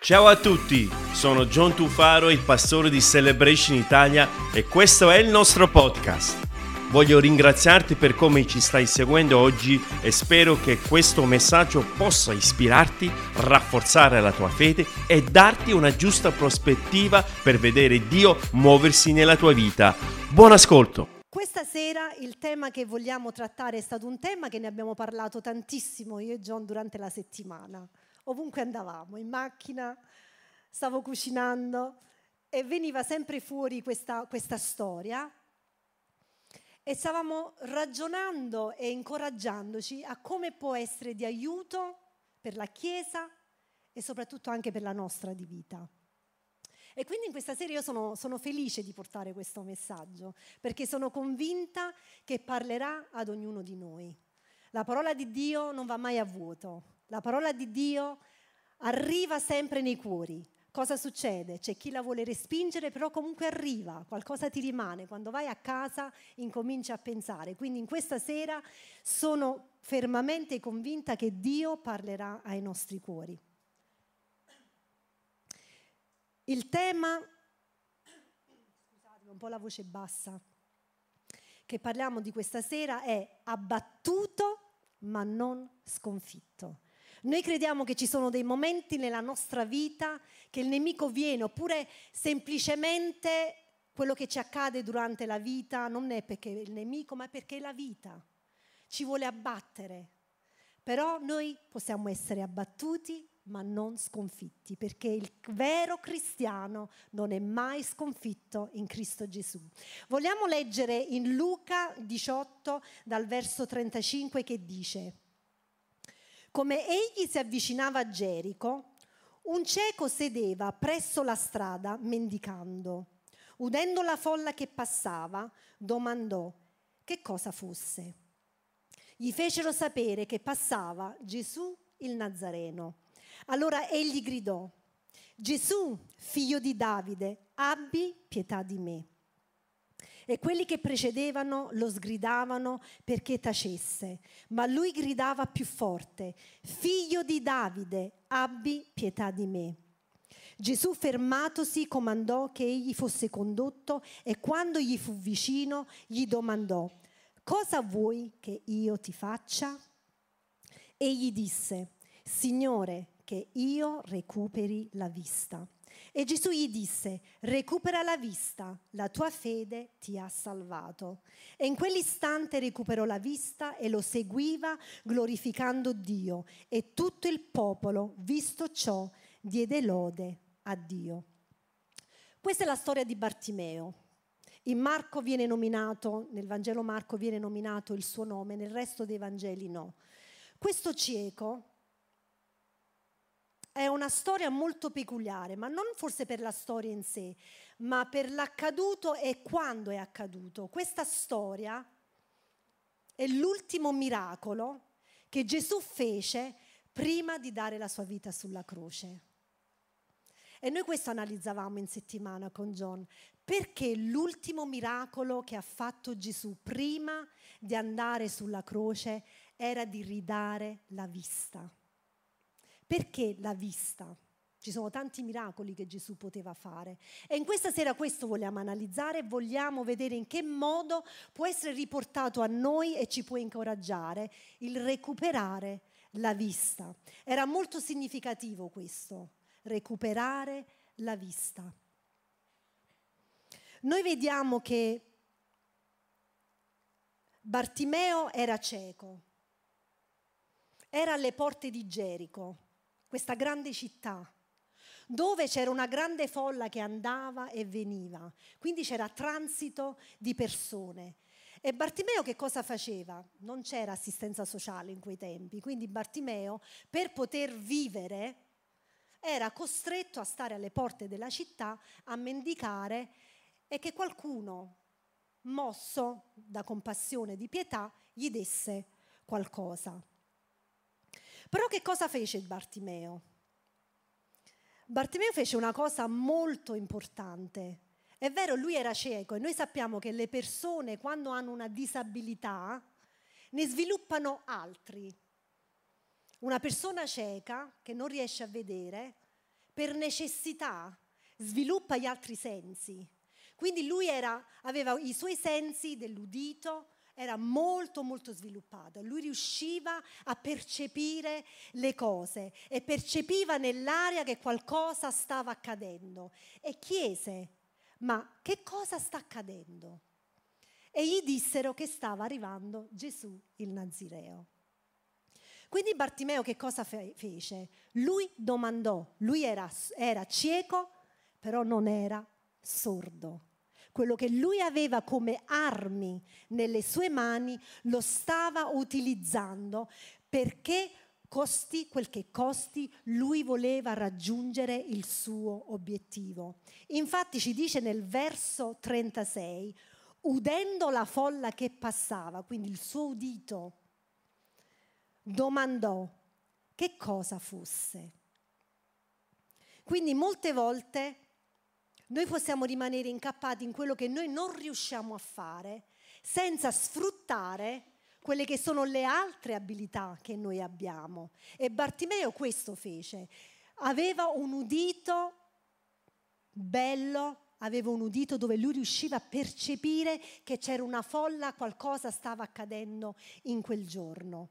Ciao a tutti, sono John Tufaro, il pastore di Celebration Italia e questo è il nostro podcast. Voglio ringraziarti per come ci stai seguendo oggi e spero che questo messaggio possa ispirarti, rafforzare la tua fede e darti una giusta prospettiva per vedere Dio muoversi nella tua vita. Buon ascolto! Questa sera il tema che vogliamo trattare è stato un tema che ne abbiamo parlato tantissimo io e John durante la settimana. Ovunque andavamo, in macchina, stavo cucinando e veniva sempre fuori questa, questa storia e stavamo ragionando e incoraggiandoci a come può essere di aiuto per la Chiesa e soprattutto anche per la nostra di vita. E quindi in questa serie io sono, sono, felice di portare questo messaggio, perché sono convinta che parlerà ad ognuno di noi. La parola di Dio non va mai a vuoto, la parola di Dio arriva sempre nei cuori. Cosa succede? C'è chi la vuole respingere, però comunque arriva, qualcosa ti rimane. Quando vai a casa incominci a pensare. Quindi in questa sera sono fermamente convinta che Dio parlerà ai nostri cuori. Il tema, scusate, un po' la voce bassa, che parliamo di questa sera è abbattuto ma non sconfitto. Noi crediamo che ci sono dei momenti nella nostra vita che il nemico viene, oppure semplicemente quello che ci accade durante la vita non è perché è il nemico, ma perché è la vita. Ci vuole abbattere. Però noi possiamo essere abbattuti ma non sconfitti, perché il vero cristiano non è mai sconfitto in Cristo Gesù. Vogliamo leggere in Luca 18 dal verso 35 che dice, come egli si avvicinava a Gerico, un cieco sedeva presso la strada mendicando. Udendo la folla che passava, domandò che cosa fosse. Gli fecero sapere che passava Gesù il Nazareno. Allora egli gridò, Gesù, figlio di Davide, abbi pietà di me. E quelli che precedevano lo sgridavano perché tacesse, ma lui gridava più forte, figlio di Davide, abbi pietà di me. Gesù fermatosi comandò che egli fosse condotto e quando gli fu vicino gli domandò, cosa vuoi che io ti faccia? Egli disse, Signore, che io recuperi la vista. E Gesù gli disse, recupera la vista, la tua fede ti ha salvato. E in quell'istante recuperò la vista e lo seguiva glorificando Dio. E tutto il popolo, visto ciò, diede lode a Dio. Questa è la storia di Bartimeo. In Marco viene nominato, nel Vangelo Marco viene nominato il suo nome, nel resto dei Vangeli no. Questo cieco è una storia molto peculiare, ma non forse per la storia in sé, ma per l'accaduto e quando è accaduto. Questa storia è l'ultimo miracolo che Gesù fece prima di dare la sua vita sulla croce. E noi questo analizzavamo in settimana con John, perché l'ultimo miracolo che ha fatto Gesù prima di andare sulla croce era di ridare la vista. Perché la vista? Ci sono tanti miracoli che Gesù poteva fare. E in questa sera questo vogliamo analizzare, vogliamo vedere in che modo può essere riportato a noi e ci può incoraggiare il recuperare la vista. Era molto significativo questo, recuperare la vista. Noi vediamo che Bartimeo era cieco, era alle porte di Gerico questa grande città, dove c'era una grande folla che andava e veniva, quindi c'era transito di persone. E Bartimeo che cosa faceva? Non c'era assistenza sociale in quei tempi, quindi Bartimeo per poter vivere era costretto a stare alle porte della città a mendicare e che qualcuno, mosso da compassione e di pietà, gli desse qualcosa. Però che cosa fece Bartimeo? Bartimeo fece una cosa molto importante. È vero, lui era cieco e noi sappiamo che le persone quando hanno una disabilità ne sviluppano altri. Una persona cieca che non riesce a vedere, per necessità sviluppa gli altri sensi. Quindi lui era, aveva i suoi sensi dell'udito, era molto molto sviluppato, lui riusciva a percepire le cose e percepiva nell'aria che qualcosa stava accadendo e chiese, ma che cosa sta accadendo? E gli dissero che stava arrivando Gesù il Nazireo. Quindi Bartimeo che cosa fe- fece? Lui domandò, lui era, era cieco, però non era sordo quello che lui aveva come armi nelle sue mani lo stava utilizzando perché costi quel che costi, lui voleva raggiungere il suo obiettivo. Infatti ci dice nel verso 36, udendo la folla che passava, quindi il suo udito, domandò che cosa fosse. Quindi molte volte noi possiamo rimanere incappati in quello che noi non riusciamo a fare senza sfruttare quelle che sono le altre abilità che noi abbiamo. E Bartimeo questo fece. Aveva un udito bello, aveva un udito dove lui riusciva a percepire che c'era una folla, qualcosa stava accadendo in quel giorno.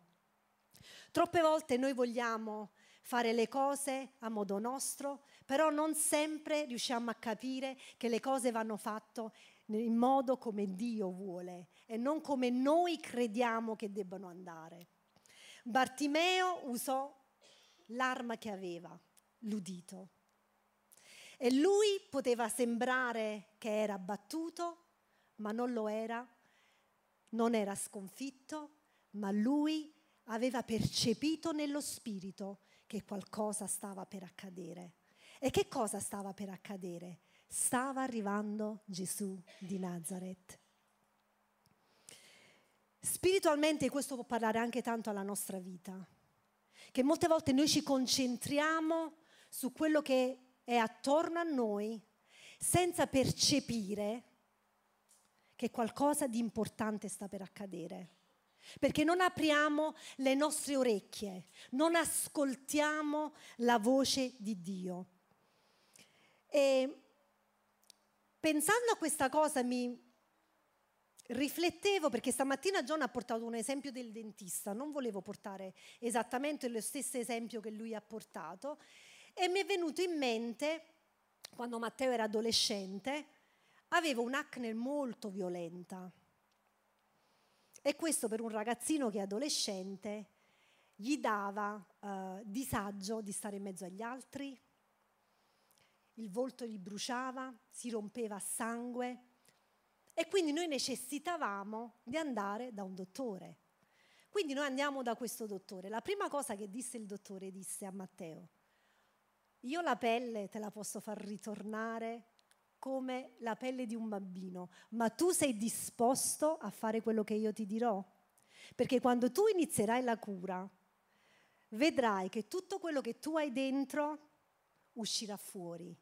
Troppe volte noi vogliamo fare le cose a modo nostro, però non sempre riusciamo a capire che le cose vanno fatte in modo come Dio vuole e non come noi crediamo che debbano andare. Bartimeo usò l'arma che aveva, l'udito. E lui poteva sembrare che era abbattuto, ma non lo era, non era sconfitto, ma lui aveva percepito nello spirito che qualcosa stava per accadere. E che cosa stava per accadere? Stava arrivando Gesù di Nazareth. Spiritualmente questo può parlare anche tanto alla nostra vita, che molte volte noi ci concentriamo su quello che è attorno a noi senza percepire che qualcosa di importante sta per accadere perché non apriamo le nostre orecchie, non ascoltiamo la voce di Dio. E pensando a questa cosa mi riflettevo perché stamattina John ha portato un esempio del dentista, non volevo portare esattamente lo stesso esempio che lui ha portato e mi è venuto in mente quando Matteo era adolescente, aveva un'acne molto violenta e questo per un ragazzino che è adolescente gli dava eh, disagio di stare in mezzo agli altri, il volto gli bruciava, si rompeva a sangue e quindi noi necessitavamo di andare da un dottore. Quindi noi andiamo da questo dottore. La prima cosa che disse il dottore disse a Matteo, io la pelle te la posso far ritornare come la pelle di un bambino, ma tu sei disposto a fare quello che io ti dirò? Perché quando tu inizierai la cura, vedrai che tutto quello che tu hai dentro uscirà fuori.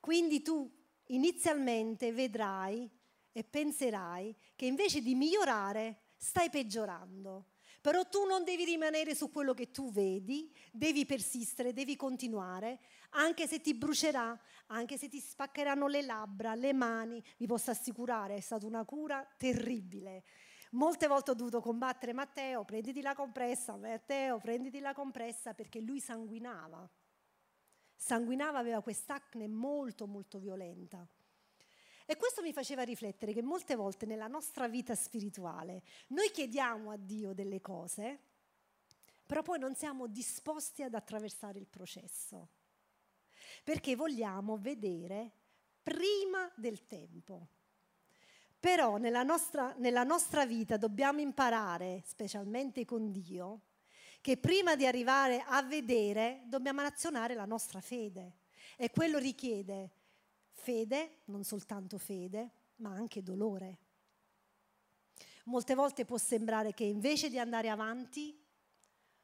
Quindi tu inizialmente vedrai e penserai che invece di migliorare stai peggiorando. Però tu non devi rimanere su quello che tu vedi, devi persistere, devi continuare, anche se ti brucerà, anche se ti spaccheranno le labbra, le mani, vi posso assicurare, è stata una cura terribile. Molte volte ho dovuto combattere Matteo, prenditi la compressa, Matteo, prenditi la compressa, perché lui sanguinava. Sanguinava, aveva quest'acne molto, molto violenta. E questo mi faceva riflettere che molte volte nella nostra vita spirituale noi chiediamo a Dio delle cose, però poi non siamo disposti ad attraversare il processo, perché vogliamo vedere prima del tempo. Però nella nostra, nella nostra vita dobbiamo imparare, specialmente con Dio, che prima di arrivare a vedere dobbiamo azionare la nostra fede. E quello richiede Fede, non soltanto fede, ma anche dolore. Molte volte può sembrare che invece di andare avanti,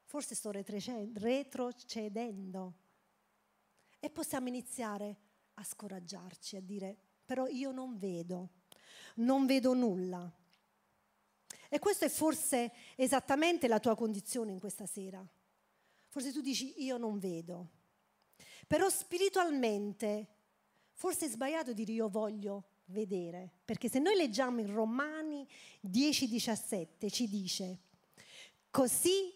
forse sto retrocedendo. E possiamo iniziare a scoraggiarci, a dire, però io non vedo, non vedo nulla. E questa è forse esattamente la tua condizione in questa sera. Forse tu dici, io non vedo. Però spiritualmente, forse è sbagliato dire io voglio vedere, perché se noi leggiamo in Romani 10:17 ci dice, così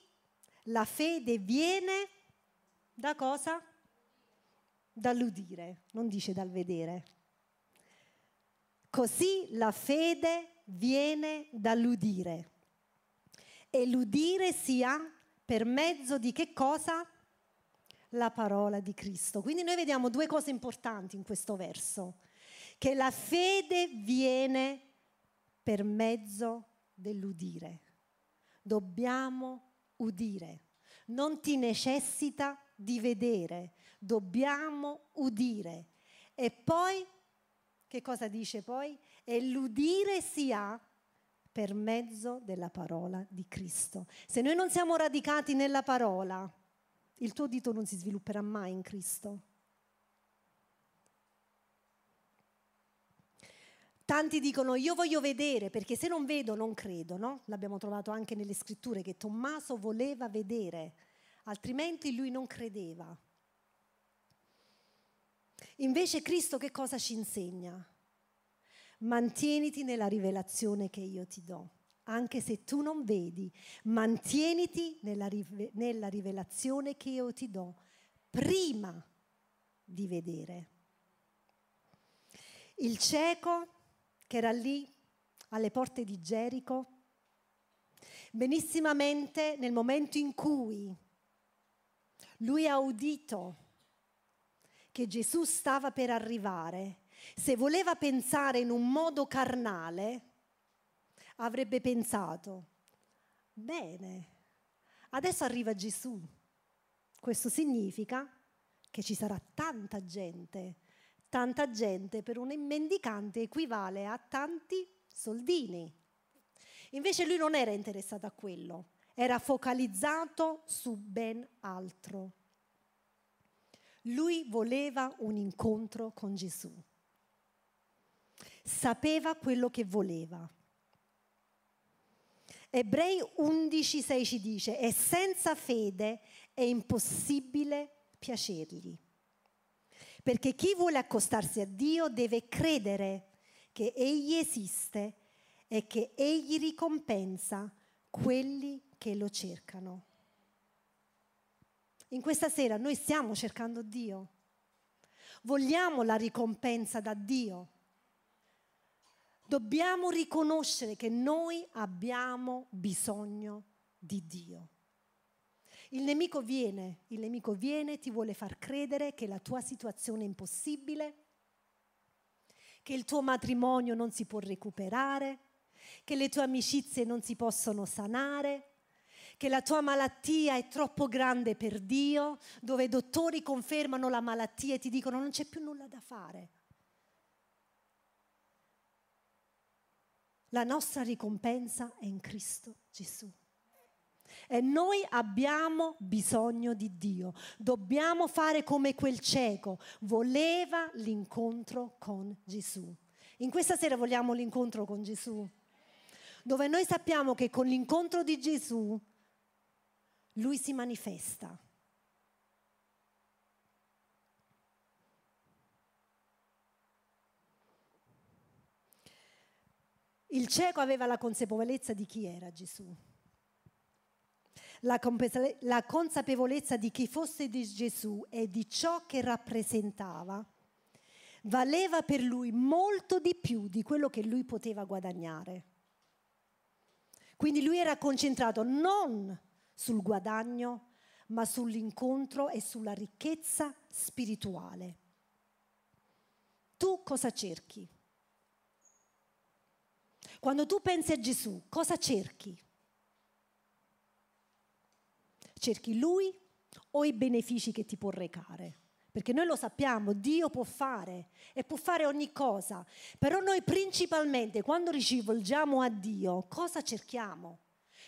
la fede viene da cosa? Dall'udire, non dice dal vedere. Così la fede viene dall'udire. E l'udire si ha per mezzo di che cosa? La parola di Cristo. Quindi noi vediamo due cose importanti in questo verso. Che la fede viene per mezzo dell'udire. Dobbiamo udire. Non ti necessita di vedere, dobbiamo udire. E poi, che cosa dice poi? E l'udire si ha per mezzo della parola di Cristo. Se noi non siamo radicati nella parola, il tuo dito non si svilupperà mai in Cristo. Tanti dicono io voglio vedere perché se non vedo non credo, no? L'abbiamo trovato anche nelle scritture che Tommaso voleva vedere, altrimenti lui non credeva. Invece Cristo che cosa ci insegna? Mantieniti nella rivelazione che io ti do. Anche se tu non vedi, mantieniti nella, rive- nella rivelazione che io ti do prima di vedere. Il cieco che era lì alle porte di Gerico, benissimamente nel momento in cui lui ha udito che Gesù stava per arrivare, se voleva pensare in un modo carnale, avrebbe pensato, bene, adesso arriva Gesù. Questo significa che ci sarà tanta gente. Tanta gente per un mendicante equivale a tanti soldini. Invece lui non era interessato a quello, era focalizzato su ben altro. Lui voleva un incontro con Gesù. Sapeva quello che voleva. Ebrei 11:6 ci dice, e senza fede è impossibile piacergli. Perché chi vuole accostarsi a Dio deve credere che Egli esiste e che Egli ricompensa quelli che lo cercano. In questa sera noi stiamo cercando Dio. Vogliamo la ricompensa da Dio. Dobbiamo riconoscere che noi abbiamo bisogno di Dio. Il nemico viene, il nemico viene, ti vuole far credere che la tua situazione è impossibile, che il tuo matrimonio non si può recuperare, che le tue amicizie non si possono sanare, che la tua malattia è troppo grande per Dio, dove i dottori confermano la malattia e ti dicono non c'è più nulla da fare. La nostra ricompensa è in Cristo Gesù. E noi abbiamo bisogno di Dio. Dobbiamo fare come quel cieco. Voleva l'incontro con Gesù. In questa sera vogliamo l'incontro con Gesù. Dove noi sappiamo che con l'incontro di Gesù lui si manifesta. Il cieco aveva la consapevolezza di chi era Gesù, la, consapevolezza di chi fosse di Gesù e di ciò che rappresentava valeva per lui molto di più di quello che lui poteva guadagnare. Quindi lui era concentrato non sul guadagno, ma sull'incontro e sulla ricchezza spirituale. Tu cosa cerchi? Quando tu pensi a Gesù, cosa cerchi? Cerchi Lui o i benefici che ti può recare? Perché noi lo sappiamo, Dio può fare e può fare ogni cosa, però noi principalmente quando rivolgiamo a Dio, cosa cerchiamo?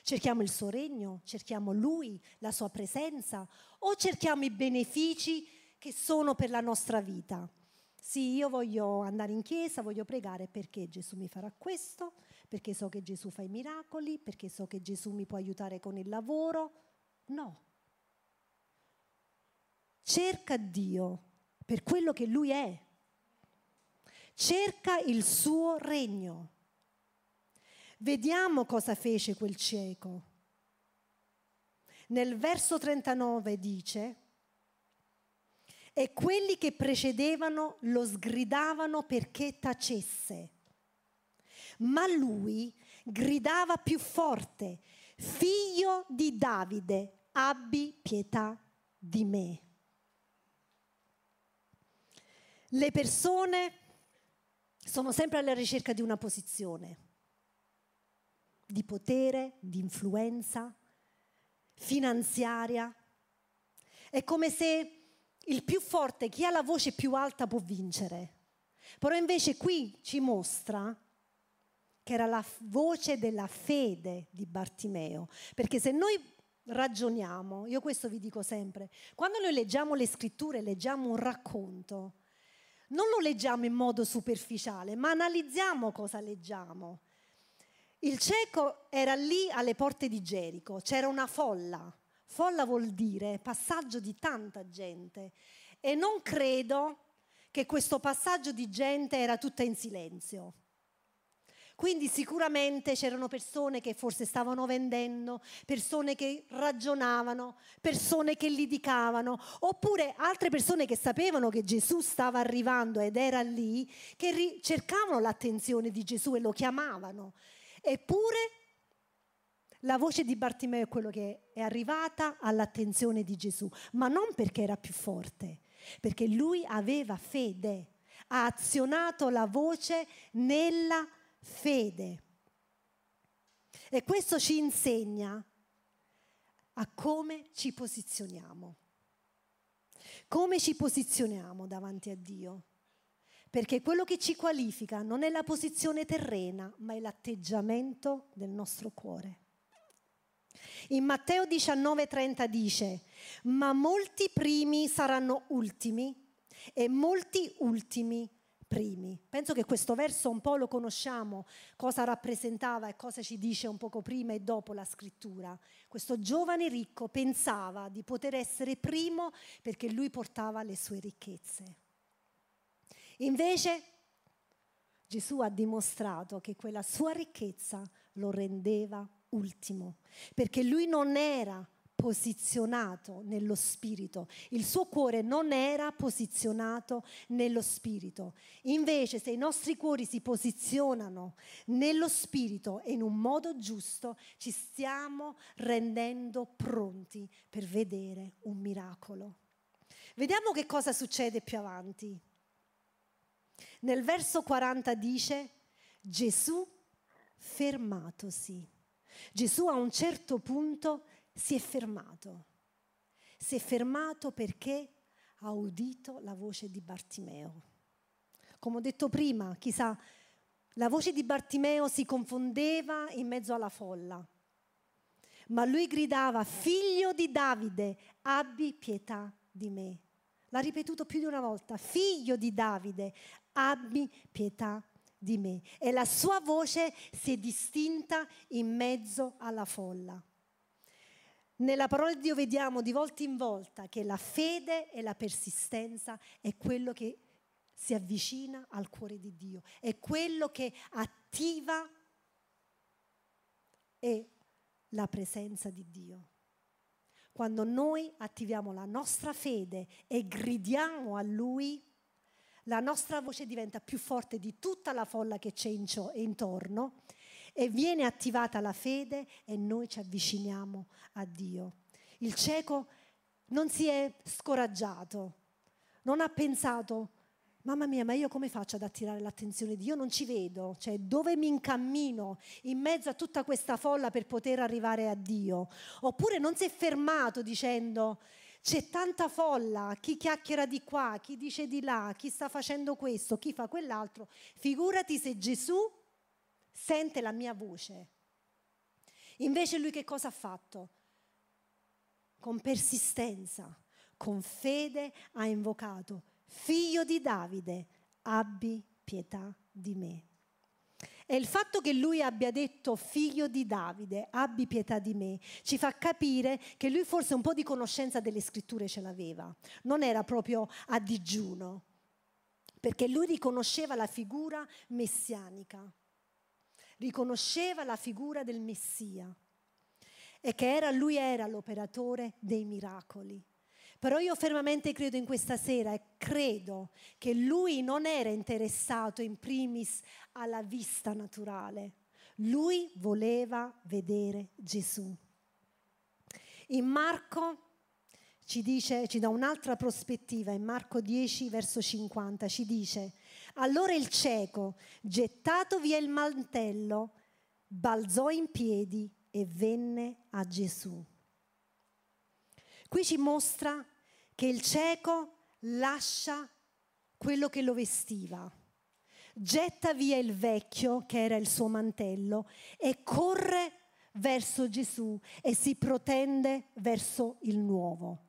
Cerchiamo il suo regno, cerchiamo lui, la sua presenza o cerchiamo i benefici che sono per la nostra vita. Sì, io voglio andare in chiesa, voglio pregare perché Gesù mi farà questo, perché so che Gesù fa i miracoli, perché so che Gesù mi può aiutare con il lavoro. No. cerca Dio per quello che Lui è. Cerca il suo regno. Vediamo cosa fece quel cieco. Nel verso 39 dice, e quelli che precedevano lo sgridavano perché tacesse. Ma lui gridava più forte, figlio di Davide, abbi pietà di me. Le persone sono sempre alla ricerca di una posizione, di potere, di influenza finanziaria. È come se il più forte, chi ha la voce più alta può vincere. Però invece qui ci mostra che era la voce della fede di Bartimeo. Perché se noi ragioniamo, io questo vi dico sempre, quando noi leggiamo le scritture, leggiamo un racconto, non lo leggiamo in modo superficiale, ma analizziamo cosa leggiamo. Il cieco era lì alle porte di Gerico, c'era una folla. Folla vuol dire passaggio di tanta gente e non credo che questo passaggio di gente era tutta in silenzio. Quindi sicuramente c'erano persone che forse stavano vendendo, persone che ragionavano, persone che litigavano, oppure altre persone che sapevano che Gesù stava arrivando ed era lì, che cercavano l'attenzione di Gesù e lo chiamavano. Eppure la voce di Bartimeo è quello che è arrivata all'attenzione di Gesù, ma non perché era più forte, perché lui aveva fede, ha azionato la voce nella fede. E questo ci insegna a come ci posizioniamo. Come ci posizioniamo davanti a Dio? Perché quello che ci qualifica non è la posizione terrena, ma è l'atteggiamento del nostro cuore. In Matteo 19:30 dice, ma molti primi saranno ultimi e molti ultimi primi. Penso che questo verso un po' lo conosciamo, cosa rappresentava e cosa ci dice un poco prima e dopo la scrittura. Questo giovane ricco pensava di poter essere primo perché lui portava le sue ricchezze. Invece Gesù ha dimostrato che quella sua ricchezza lo rendeva ultimo, perché lui non era posizionato nello spirito, il suo cuore non era posizionato nello spirito. Invece se i nostri cuori si posizionano nello spirito e in un modo giusto, ci stiamo rendendo pronti per vedere un miracolo. Vediamo che cosa succede più avanti. Nel verso 40 dice Gesù fermatosi. Gesù a un certo punto si è fermato. Si è fermato perché ha udito la voce di Bartimeo. Come ho detto prima, chissà, la voce di Bartimeo si confondeva in mezzo alla folla, ma lui gridava, figlio di Davide, abbi pietà di me. L'ha ripetuto più di una volta, figlio di Davide, abbi pietà di me. E la sua voce si è distinta in mezzo alla folla. Nella parola di Dio vediamo di volta in volta che la fede e la persistenza è quello che si avvicina al cuore di Dio, è quello che attiva e la presenza di Dio. Quando noi attiviamo la nostra fede e gridiamo a Lui, la nostra voce diventa più forte di tutta la folla che c'è intorno e viene attivata la fede e noi ci avviciniamo a Dio. Il cieco non si è scoraggiato, non ha pensato, mamma mia, ma io come faccio ad attirare l'attenzione di Dio? Non ci vedo, cioè dove mi incammino in mezzo a tutta questa folla per poter arrivare a Dio? Oppure non si è fermato dicendo, c'è tanta folla, chi chiacchiera di qua, chi dice di là, chi sta facendo questo, chi fa quell'altro. Figurati se Gesù sente la mia voce. Invece lui che cosa ha fatto? Con persistenza, con fede ha invocato, figlio di Davide, abbi pietà di me. E il fatto che lui abbia detto figlio di Davide, abbi pietà di me, ci fa capire che lui forse un po' di conoscenza delle scritture ce l'aveva. Non era proprio a digiuno, perché lui riconosceva la figura messianica, riconosceva la figura del Messia e che era, lui era l'operatore dei miracoli. Però io fermamente credo in questa sera e credo che lui non era interessato in primis alla vista naturale. Lui voleva vedere Gesù. In Marco ci, dice, ci dà un'altra prospettiva, in Marco 10 verso 50 ci dice, allora il cieco, gettato via il mantello, balzò in piedi e venne a Gesù. Qui ci mostra che il cieco lascia quello che lo vestiva, getta via il vecchio che era il suo mantello e corre verso Gesù e si protende verso il nuovo.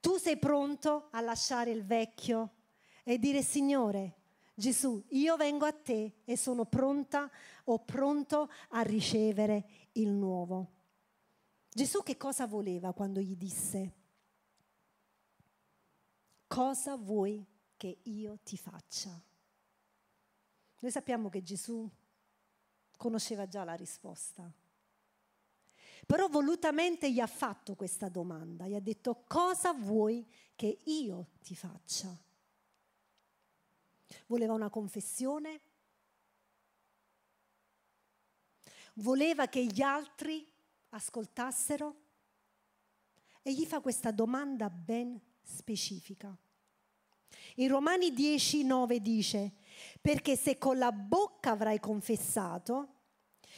Tu sei pronto a lasciare il vecchio e dire Signore, Gesù, io vengo a te e sono pronta o pronto a ricevere il nuovo. Gesù che cosa voleva quando gli disse, cosa vuoi che io ti faccia? Noi sappiamo che Gesù conosceva già la risposta, però volutamente gli ha fatto questa domanda, gli ha detto cosa vuoi che io ti faccia? Voleva una confessione? Voleva che gli altri ascoltassero? E gli fa questa domanda ben specifica. In Romani 10, 9 dice, perché se con la bocca avrai confessato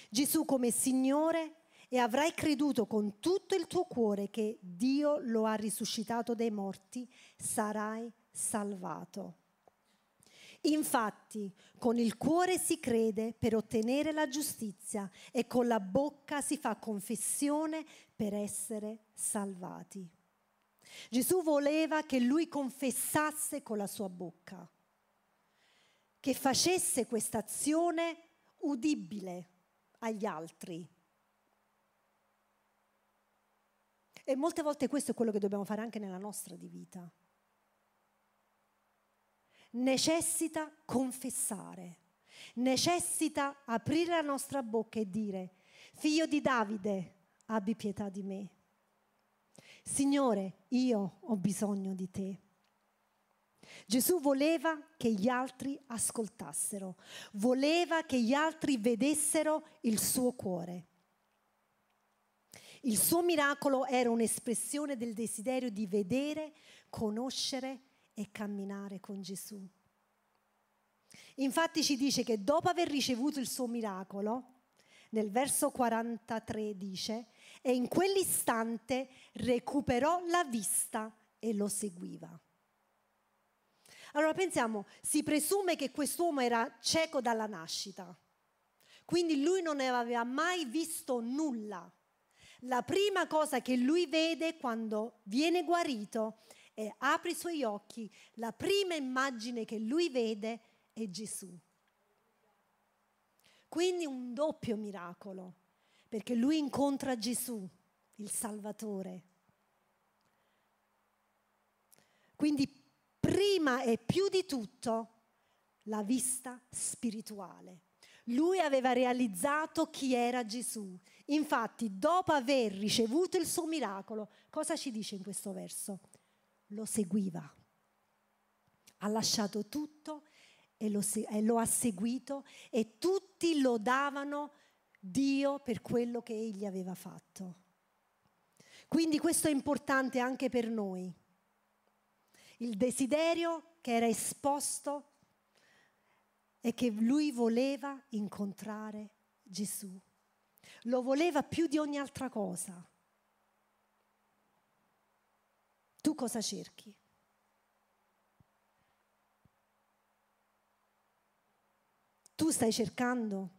Gesù come Signore e avrai creduto con tutto il tuo cuore che Dio lo ha risuscitato dai morti, sarai salvato. Infatti, con il cuore si crede per ottenere la giustizia e con la bocca si fa confessione per essere salvati. Gesù voleva che lui confessasse con la sua bocca, che facesse questa azione udibile agli altri. E molte volte questo è quello che dobbiamo fare anche nella nostra di vita. Necessita confessare, necessita aprire la nostra bocca e dire, figlio di Davide, abbi pietà di me. Signore, io ho bisogno di te. Gesù voleva che gli altri ascoltassero, voleva che gli altri vedessero il suo cuore. Il suo miracolo era un'espressione del desiderio di vedere, conoscere e camminare con Gesù. Infatti ci dice che dopo aver ricevuto il suo miracolo, nel verso 43 dice, e in quell'istante recuperò la vista e lo seguiva. Allora pensiamo, si presume che quest'uomo era cieco dalla nascita, quindi lui non aveva mai visto nulla. La prima cosa che lui vede quando viene guarito e apre i suoi occhi, la prima immagine che lui vede è Gesù. Quindi un doppio miracolo, perché lui incontra Gesù, il Salvatore. Quindi prima e più di tutto la vista spirituale. Lui aveva realizzato chi era Gesù. Infatti, dopo aver ricevuto il suo miracolo, cosa ci dice in questo verso? Lo seguiva. Ha lasciato tutto e lo, e lo ha seguito e tutti lodavano Dio per quello che egli aveva fatto. Quindi questo è importante anche per noi. Il desiderio che era esposto è che lui voleva incontrare Gesù. Lo voleva più di ogni altra cosa. Tu cosa cerchi? Tu stai cercando,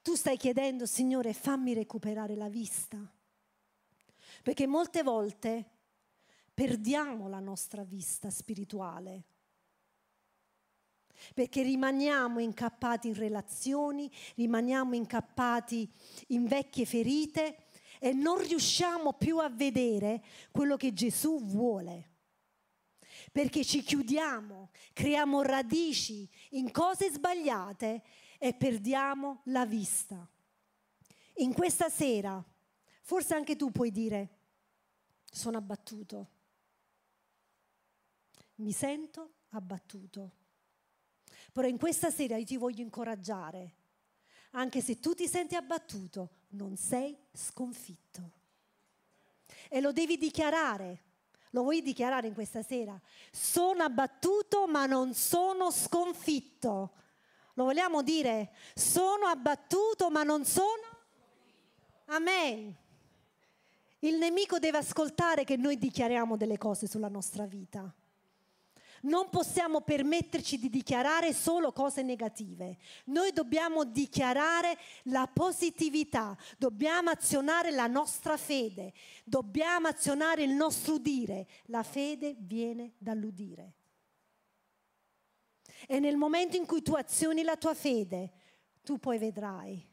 tu stai chiedendo, Signore, fammi recuperare la vista. Perché molte volte perdiamo la nostra vista spirituale. perché rimaniamo incappati in relazioni, rimaniamo incappati in vecchie ferite e non riusciamo più a vedere quello che Gesù vuole. Perché ci chiudiamo, creiamo radici in cose sbagliate e perdiamo la vista. In questa sera, forse anche tu puoi dire, sono abbattuto, mi sento abbattuto. Però in questa sera io ti voglio incoraggiare, anche se tu ti senti abbattuto, non sei sconfitto. E lo devi dichiarare. Lo vuoi dichiarare in questa sera? Sono abbattuto ma non sono sconfitto. Lo vogliamo dire? Sono abbattuto ma non sono... Amen. Il nemico deve ascoltare che noi dichiariamo delle cose sulla nostra vita. Non possiamo permetterci di dichiarare solo cose negative. Noi dobbiamo dichiarare la positività, dobbiamo azionare la nostra fede, dobbiamo azionare il nostro udire. La fede viene dall'udire. E nel momento in cui tu azioni la tua fede, tu poi vedrai.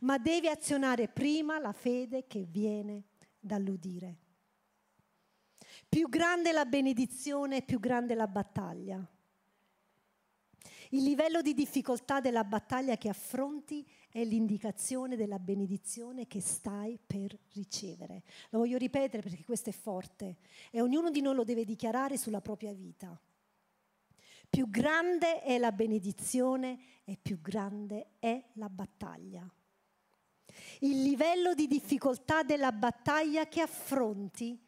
Ma devi azionare prima la fede che viene dall'udire. Più grande la benedizione, più grande la battaglia. Il livello di difficoltà della battaglia che affronti è l'indicazione della benedizione che stai per ricevere. Lo voglio ripetere perché questo è forte e ognuno di noi lo deve dichiarare sulla propria vita. Più grande è la benedizione e più grande è la battaglia. Il livello di difficoltà della battaglia che affronti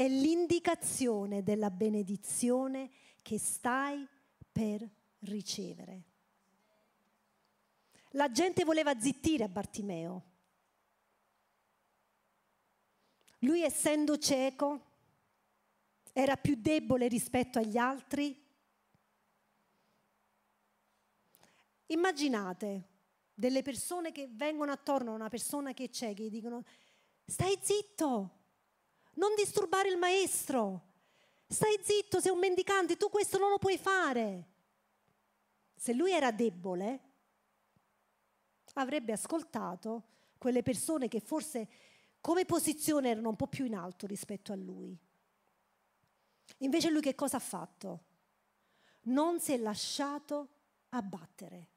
è l'indicazione della benedizione che stai per ricevere. La gente voleva zittire a Bartimeo. Lui essendo cieco era più debole rispetto agli altri. Immaginate delle persone che vengono attorno a una persona che è cieca e dicono stai zitto, non disturbare il maestro. Stai zitto, sei un mendicante, tu questo non lo puoi fare. Se lui era debole, avrebbe ascoltato quelle persone che forse come posizione erano un po' più in alto rispetto a lui. Invece lui che cosa ha fatto? Non si è lasciato abbattere.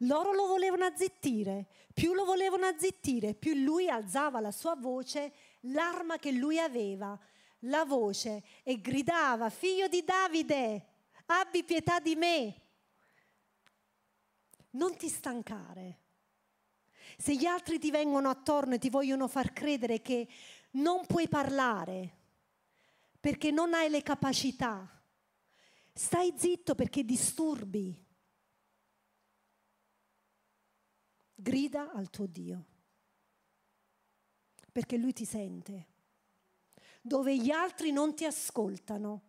Loro lo volevano azzittire, più lo volevano azzittire, più lui alzava la sua voce l'arma che lui aveva, la voce, e gridava, figlio di Davide, abbi pietà di me. Non ti stancare. Se gli altri ti vengono attorno e ti vogliono far credere che non puoi parlare perché non hai le capacità, stai zitto perché disturbi. Grida al tuo Dio perché lui ti sente. Dove gli altri non ti ascoltano,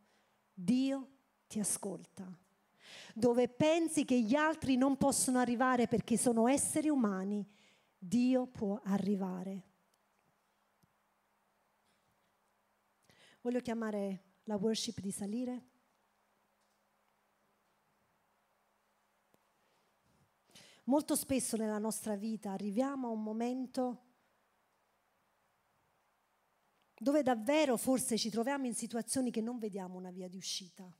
Dio ti ascolta. Dove pensi che gli altri non possono arrivare perché sono esseri umani, Dio può arrivare. Voglio chiamare la worship di salire. Molto spesso nella nostra vita arriviamo a un momento dove davvero forse ci troviamo in situazioni che non vediamo una via di uscita.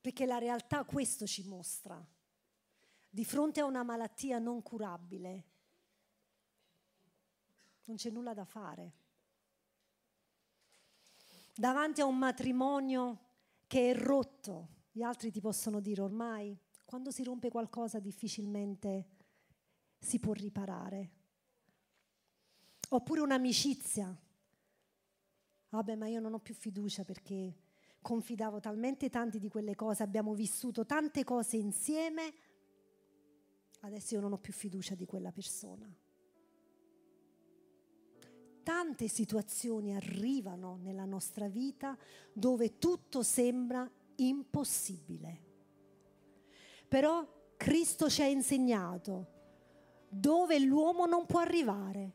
Perché la realtà questo ci mostra. Di fronte a una malattia non curabile, non c'è nulla da fare. Davanti a un matrimonio che è rotto, gli altri ti possono dire ormai, quando si rompe qualcosa difficilmente si può riparare. Oppure un'amicizia. Vabbè, ma io non ho più fiducia perché confidavo talmente tanti di quelle cose, abbiamo vissuto tante cose insieme, adesso io non ho più fiducia di quella persona. Tante situazioni arrivano nella nostra vita dove tutto sembra impossibile. Però Cristo ci ha insegnato dove l'uomo non può arrivare,